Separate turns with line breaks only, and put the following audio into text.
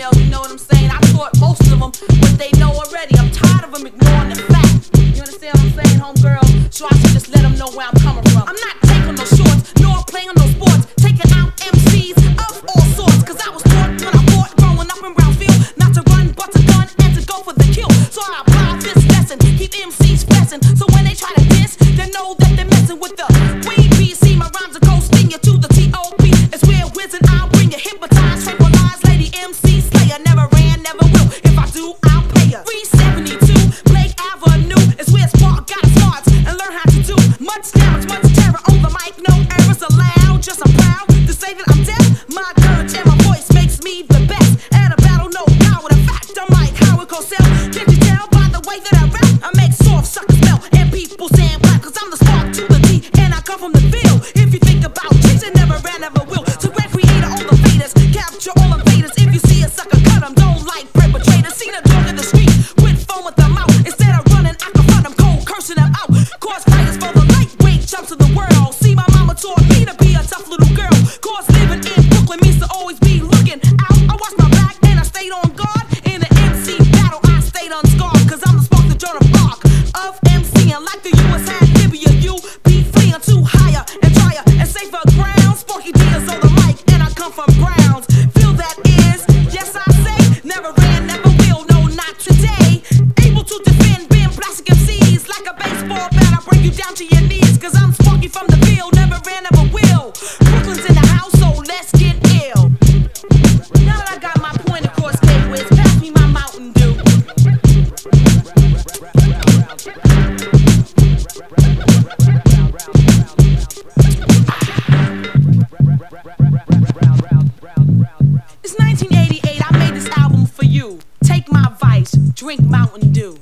females, you know what I'm saying? I taught most of them what they know already. I'm tired of them ignoring the fact. You understand what I'm saying, homegirl? So I should just let them know where I'm coming from. I'm not taking no shorts, nor playing no sports. Taking out MCs of all sorts. Cause I was taught when I fought growing up in Brownsville not to run but to gun and to go for the kill. So I apply this lesson, keep MCs stressing. So when they try to diss, they know that they're messing with the Cause I'm tell my girl and my voice makes me the best. At a battle, no power to fact. I'm like Howard Cosell. Can't you tell by the way that I rap? I make soft suckers melt and people stand up. 'Cause I'm the spark to the lead, and I come from the field. If you think about Jason, never ran, never will. So I create a the faters. Capture all the. If you see a sucker, cut. Don't like replicating. See a dog in the street. Quit phone with them out. Instead of running, I can run cursing them out. Cross fighters for the jumps of the world. See, my mama taught me to be a tough little girl. Cause living in Brooklyn means to always be looking out. I watch my back and I stayed on guard. In the MC battle, I stayed unscarred. Cause I'm the spark, the Joan of Arc of MC. And like the US had Libya, you be fleeing to higher and drier and safer ground. Sparky D is on the mic and I come from Browns. Feel that is, yes I say, never ran, never will, no not today. Able to defend being plastic MCs like a baseball bat. I bring you down to your knees. Cause I'm Sparky from the field, never ran, never will. Brooklyn's in the house, so let's get ill. Now that I got my point across, K-Wiz, pass me my Mountain Dew. It's 1988, I made this album for you. Take my advice, drink Mountain Dew.